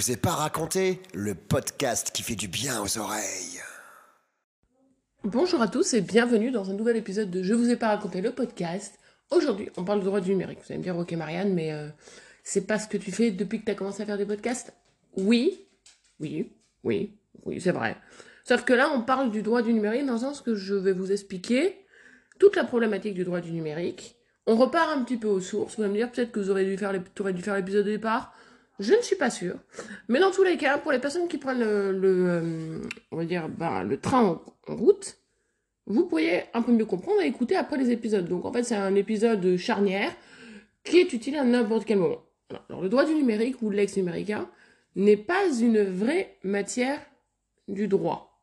vous ai pas raconté le podcast qui fait du bien aux oreilles. Bonjour à tous et bienvenue dans un nouvel épisode de Je vous ai pas raconté le podcast. Aujourd'hui, on parle du droit du numérique. Vous allez me dire, ok Marianne, mais euh, c'est pas ce que tu fais depuis que tu as commencé à faire des podcasts? Oui, oui, oui, oui, c'est vrai. Sauf que là, on parle du droit du numérique dans le sens que je vais vous expliquer toute la problématique du droit du numérique. On repart un petit peu aux sources. Vous allez me dire peut-être que vous aurez dû faire l'épisode de départ. Je ne suis pas sûre. Mais dans tous les cas, pour les personnes qui prennent le, euh, le train en, route, vous pourriez un peu mieux comprendre et écouter après les épisodes. Donc en fait, c'est un épisode charnière qui est utile à n'importe quel moment. Alors, le droit du numérique ou l'ex numéricain n'est pas une vraie matière du droit.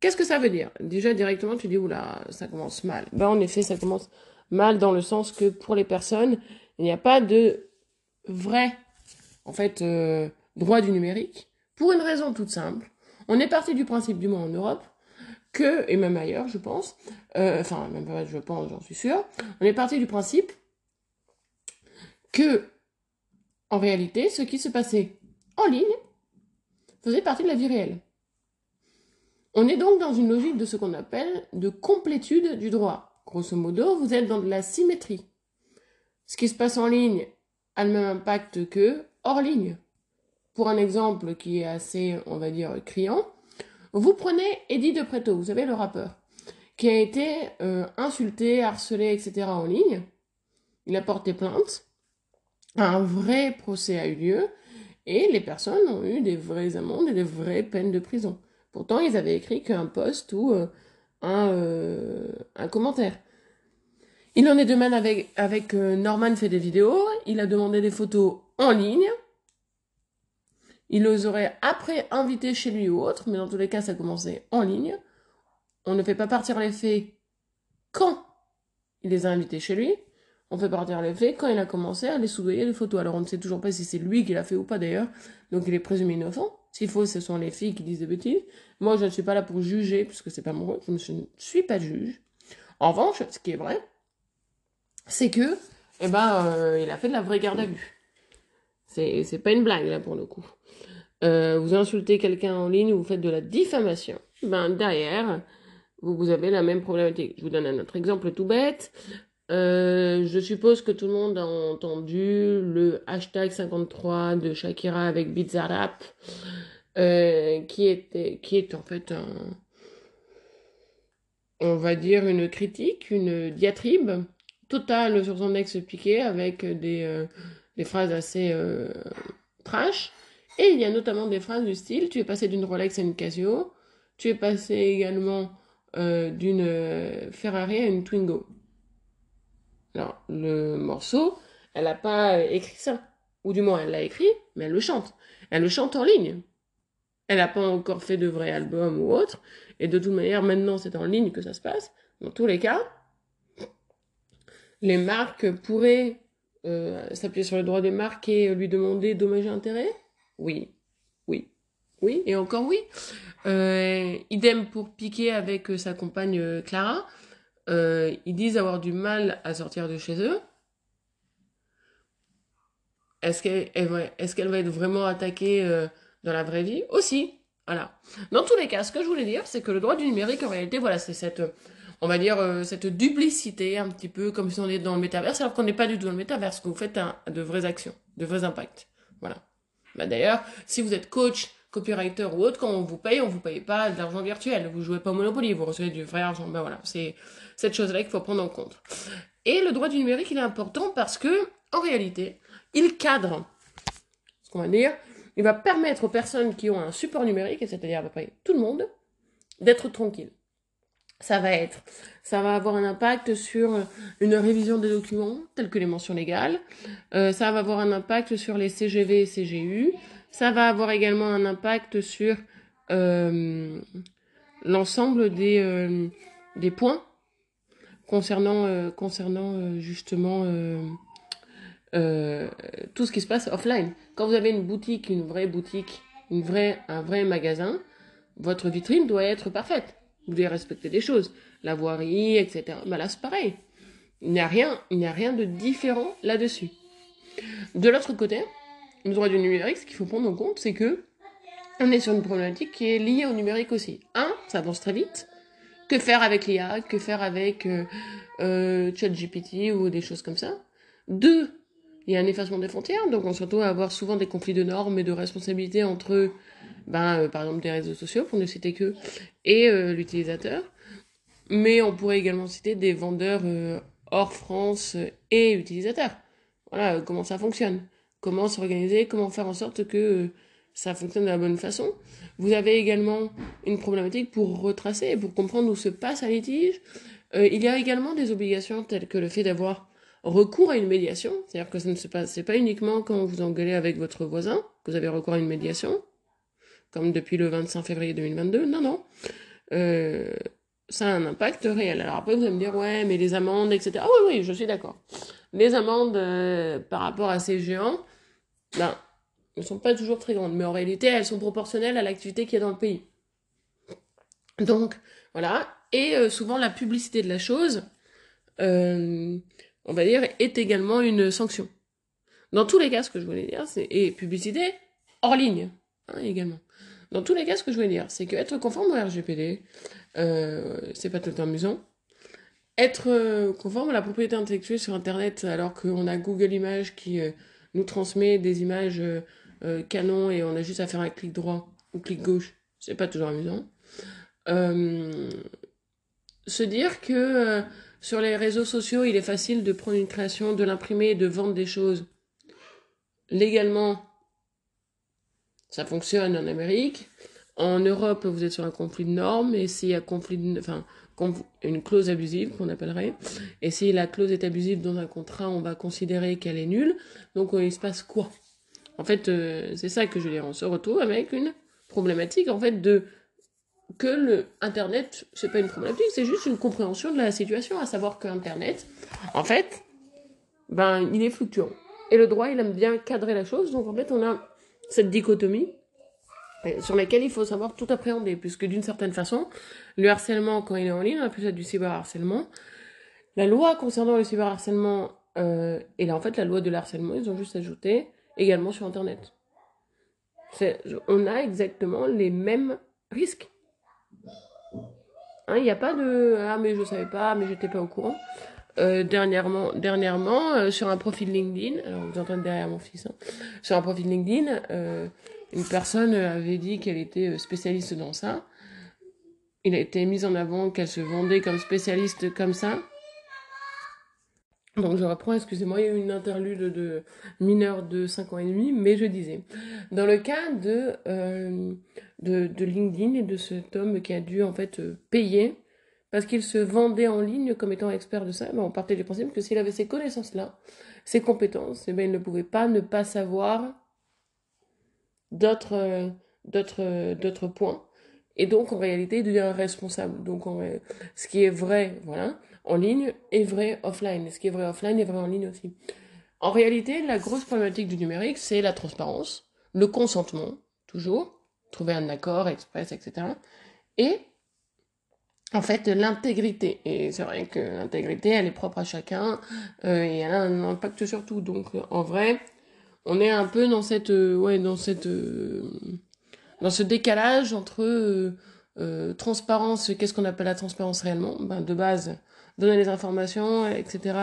Qu'est-ce que ça veut dire? Déjà directement, tu dis oula, ça commence mal. Ben en effet, ça commence mal dans le sens que pour les personnes, il n'y a pas de vrai en fait, euh, droit du numérique, pour une raison toute simple. On est parti du principe, du moins en Europe, que, et même ailleurs, je pense, euh, enfin, même pas, je pense, j'en suis sûr, on est parti du principe que, en réalité, ce qui se passait en ligne faisait partie de la vie réelle. On est donc dans une logique de ce qu'on appelle de complétude du droit. Grosso modo, vous êtes dans de la symétrie. Ce qui se passe en ligne a le même impact que hors ligne. Pour un exemple qui est assez, on va dire, criant, vous prenez Eddie de Preto, vous savez, le rappeur, qui a été euh, insulté, harcelé, etc. en ligne. Il a porté plainte. Un vrai procès a eu lieu et les personnes ont eu des vraies amendes et des vraies peines de prison. Pourtant, ils avaient écrit qu'un post ou euh, un, euh, un commentaire. Il en est de même avec, avec Norman fait des vidéos. Il a demandé des photos en ligne. Il les aurait après invités chez lui ou autre, mais dans tous les cas, ça commençait en ligne. On ne fait pas partir les faits quand il les a invités chez lui. On fait partir les faits quand il a commencé à les soudoyer les photos. Alors on ne sait toujours pas si c'est lui qui l'a fait ou pas d'ailleurs. Donc il est présumé innocent. S'il faut, ce sont les filles qui disent des bêtises. Moi, je ne suis pas là pour juger, puisque c'est pas mon rôle. Je ne suis pas juge. En revanche, ce qui est vrai, c'est que, eh ben, euh, il a fait de la vraie garde à vue. C'est, c'est pas une blague, là, pour le coup. Euh, vous insultez quelqu'un en ligne, vous faites de la diffamation. Ben, derrière, vous, avez la même problématique. Je vous donne un autre exemple tout bête. Euh, je suppose que tout le monde a entendu le hashtag 53 de Shakira avec Bizarrap, euh, qui, était, qui est en fait un, on va dire une critique, une diatribe totale sur son ex piqué avec des, des phrases assez euh, trash. Et il y a notamment des phrases du style tu es passé d'une Rolex à une Casio, tu es passé également euh, d'une euh, Ferrari à une Twingo. Alors, le morceau, elle n'a pas écrit ça. Ou du moins, elle l'a écrit, mais elle le chante. Elle le chante en ligne. Elle n'a pas encore fait de vrai album ou autre. Et de toute manière, maintenant, c'est en ligne que ça se passe. Dans tous les cas, les marques pourraient euh, s'appuyer sur le droit des marques et lui demander dommages et intérêts? Oui. Oui. Oui, et encore oui. Euh, idem pour Piqué avec euh, sa compagne Clara. Ils disent avoir du mal à sortir de chez eux. Est-ce qu'elle va être vraiment attaquée dans la vraie vie? Aussi. Voilà. Dans tous les cas, ce que je voulais dire, c'est que le droit du numérique, en réalité, voilà, c'est cette on va dire, euh, cette duplicité, un petit peu comme si on était dans le métaverse, alors qu'on n'est pas du tout dans le métaverse, que vous faites un, de vraies actions, de vrais impacts. Voilà. Bah, D'ailleurs, si vous êtes coach, copywriter ou autre, quand on vous paye, on vous paye pas d'argent virtuel. Vous jouez pas au Monopoly, vous recevez du vrai argent. Ben voilà, c'est cette chose-là qu'il faut prendre en compte. Et le droit du numérique, il est important parce que, en réalité, il cadre, ce qu'on va dire, il va permettre aux personnes qui ont un support numérique, c'est-à-dire à peu près tout le monde, d'être tranquilles ça va être, ça va avoir un impact sur une révision des documents, tels que les mentions légales. Euh, ça va avoir un impact sur les CGV et CGU. Ça va avoir également un impact sur euh, l'ensemble des, euh, des points concernant, euh, concernant euh, justement euh, tout ce qui se passe offline. Quand vous avez une boutique, une vraie boutique, une vraie, un vrai magasin, votre vitrine doit être parfaite vous devez respecter des choses, la voirie, etc. Ben là, c'est pareil. Il n'y a rien, il n'y a rien de différent là-dessus. De l'autre côté, le droit du numérique, ce qu'il faut prendre en compte, c'est que on est sur une problématique qui est liée au numérique aussi. Un, ça avance très vite. Que faire avec l'IA Que faire avec euh, euh, ChatGPT ou des choses comme ça? Deux, il y a un effacement des frontières, donc on se retrouve à avoir souvent des conflits de normes et de responsabilités entre, ben, euh, par exemple, des réseaux sociaux, pour ne citer que, et euh, l'utilisateur. Mais on pourrait également citer des vendeurs euh, hors France et utilisateurs. Voilà comment ça fonctionne. Comment s'organiser, comment faire en sorte que ça fonctionne de la bonne façon. Vous avez également une problématique pour retracer et pour comprendre où se passe un litige. Il y a également des obligations telles que le fait d'avoir recours à une médiation, c'est-à-dire que ça ne se passe, pas uniquement quand vous engueulez avec votre voisin que vous avez recours à une médiation, comme depuis le 25 février 2022. Non, non. Euh, ça a un impact réel. Alors après, vous allez me dire, ouais, mais les amendes, etc. Ah oui, oui, je suis d'accord. Les amendes euh, par rapport à ces géants, ben, ne sont pas toujours très grandes, mais en réalité, elles sont proportionnelles à l'activité qu'il y a dans le pays. Donc, voilà. Et euh, souvent, la publicité de la chose, on va dire, est également une sanction. Dans tous les cas, ce que je voulais dire, c'est publicité hors ligne hein, également. Dans tous les cas, ce que je voulais dire, c'est que être conforme au RGPD, euh, c'est pas tout le temps amusant. Être euh, conforme à la propriété intellectuelle sur Internet, alors qu'on a Google Images qui euh, nous transmet des images euh, euh, canon et on a juste à faire un clic droit ou clic gauche, c'est pas toujours amusant. Se dire que sur les réseaux sociaux, il est facile de prendre une création, de l'imprimer et de vendre des choses légalement. Ça fonctionne en Amérique. En Europe, vous êtes sur un conflit de normes et s'il y a conflit de, enfin, une clause abusive qu'on appellerait, et si la clause est abusive dans un contrat, on va considérer qu'elle est nulle. Donc euh, il se passe quoi? En fait, euh, c'est ça que je veux dire. On se retrouve avec une problématique en fait de que le internet c'est pas une problématique c'est juste une compréhension de la situation à savoir que internet en fait ben il est fluctuant et le droit il aime bien cadrer la chose donc en fait on a cette dichotomie euh, sur laquelle il faut savoir tout appréhender puisque d'une certaine façon le harcèlement quand il est en ligne on appelle ça du cyberharcèlement la loi concernant le cyberharcèlement euh, et là en fait la loi de l'harcèlement ils ont juste ajouté également sur internet on a exactement les mêmes risques Hein, Il n'y a pas de ah mais je savais pas, mais j'étais pas au courant. Euh, dernièrement, dernièrement euh, sur un profil LinkedIn, vous entendez derrière mon fils, hein, sur un profil LinkedIn, euh, une personne avait dit qu'elle était spécialiste dans ça. Il a été mis en avant qu'elle se vendait comme spécialiste comme ça. Donc je reprends, excusez-moi, il y a eu une interlude de mineur de 5 ans et demi, mais je disais, dans le cas de, de, LinkedIn et de cet homme qui a dû en fait payer parce qu'il se vendait en ligne comme étant expert de ça, ben, on partait du principe que s'il avait ces connaissances-là, ces compétences, eh ben, il ne pouvait pas ne pas savoir d'autres euh, d'autres euh, d'autres points. Et donc, en réalité, il devient responsable. Donc, ce qui est vrai, voilà, en ligne est vrai offline. Ce qui est vrai offline est vrai en ligne aussi. En réalité, la grosse problématique du numérique, c'est la transparence, le consentement, toujours, trouver un accord express, etc. Et, en fait, l'intégrité. Et c'est vrai que l'intégrité, elle est propre à chacun, euh, et elle a un impact sur tout. Donc, en vrai, on est un peu dans cette, euh, ouais, dans cette, euh, dans ce décalage entre transparence, qu'est-ce qu'on appelle la transparence réellement? Ben, De base, donner les informations, etc.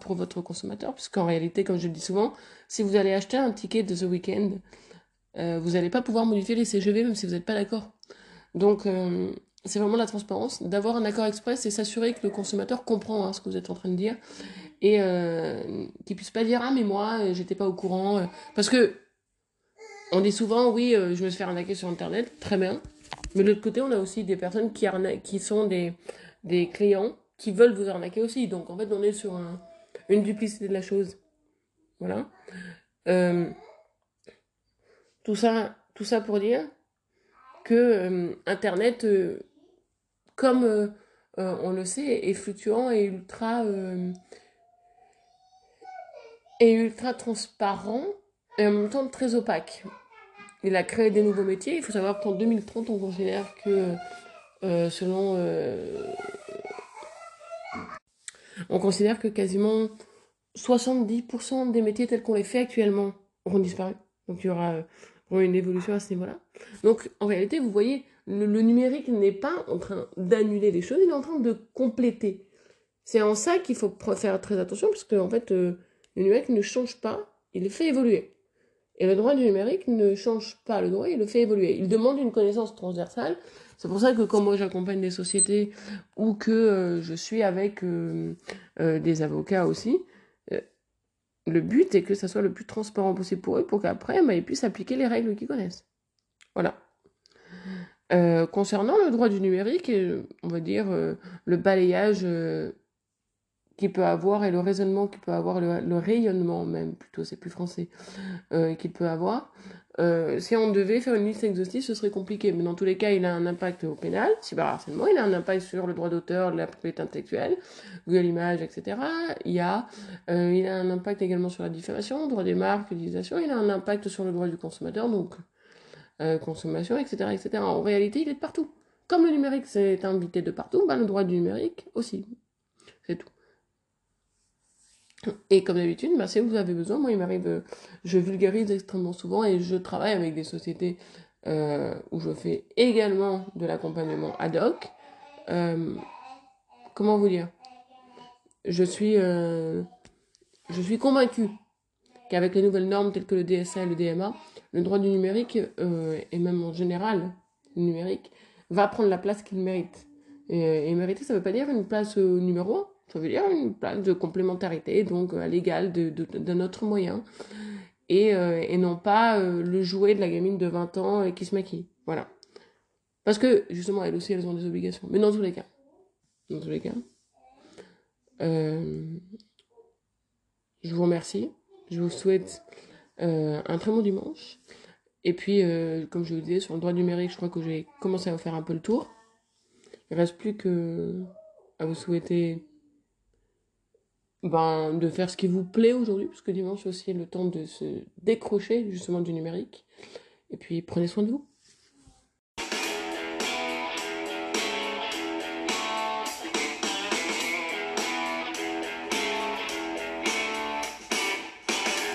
pour votre consommateur, puisqu'en réalité, comme je le dis souvent, si vous allez acheter un ticket de The Weeknd, euh, vous n'allez pas pouvoir modifier les CGV même si vous n'êtes pas d'accord. Donc, c'est vraiment la transparence, d'avoir un accord express et s'assurer que le consommateur comprend hein, ce que vous êtes en train de dire et euh, qu'il puisse pas dire ah mais moi euh, j'étais pas au courant euh. parce que on dit souvent oui euh, je me suis fait arnaquer sur internet très bien. Mais de l'autre côté on a aussi des personnes qui arna- qui sont des clients qui veulent vous arnaquer aussi. Donc en fait on est sur un- une duplicité de la chose. Voilà. Tout ça pour dire que internet comme euh, euh, on le sait est fluctuant et ultra euh, et ultra transparent et en même temps très opaque. Il a créé des nouveaux métiers. Il faut savoir qu'en 2030, on considère que, selon, on considère que quasiment 70% des métiers tels qu'on les fait actuellement auront disparu. Donc il y aura une évolution à ce niveau-là. Donc en réalité, vous voyez, le, numérique n'est pas en train d'annuler les choses, il est en train de compléter. C'est en ça qu'il faut faire très attention, parce que en fait, le numérique ne change pas, il le fait évoluer. Et le droit du numérique ne change pas le droit, il le fait évoluer. Il demande une connaissance transversale. C'est pour ça que quand moi j'accompagne des sociétés ou que euh, je suis avec euh, euh, des avocats aussi, le but est que ça soit le plus transparent possible pour eux pour qu'après bah, ils puissent appliquer les règles qu'ils connaissent. Voilà. Concernant le droit du numérique, on va dire le balayage qu'il peut avoir et le raisonnement qu'il peut avoir, le, rayonnement même, plutôt, c'est plus français, euh, qu'il peut avoir. Euh, si on devait faire une liste exhaustive, ce serait compliqué, mais dans tous les cas, il a un impact au pénal, cyberharcèlement, il a un impact sur le droit d'auteur, la propriété intellectuelle, Google Images, etc. Il, y a, euh, il a un impact également sur la diffamation, droit des marques, l'utilisation, il a un impact sur le droit du consommateur, donc consommation, etc., etc. En réalité, il est de partout. Comme le numérique s'est invité de partout, ben, le droit du numérique aussi. C'est tout. Et comme d'habitude, bah, si vous avez besoin, moi il m'arrive, euh, je vulgarise extrêmement souvent et je travaille avec des sociétés euh, où je fais également de l'accompagnement ad hoc. Euh, comment vous dire? Je suis, je suis convaincue qu'avec les nouvelles normes telles que le DSA et le DMA, le droit du numérique, et même en général le numérique, va prendre la place qu'il mérite. Et, et mériter, ça ne veut pas dire une place numéro 1 ça veut dire une place de complémentarité, donc à l'égal de, notre moyen. Et, euh, et non pas euh, le jouet de la gamine de 20 ans qui se maquille. Voilà. Parce que, justement, elles aussi, elles ont des obligations. Mais dans tous les cas. Dans tous les cas. Euh, je vous remercie. Je vous souhaite un très bon dimanche. Et puis, comme je vous disais, sur le droit numérique, je crois que j'ai commencé à vous faire un peu le tour. Il ne reste plus que à vous souhaiter ben, de faire ce qui vous plaît aujourd'hui, parce que dimanche aussi le temps de se décrocher justement du numérique. Et puis prenez soin de vous.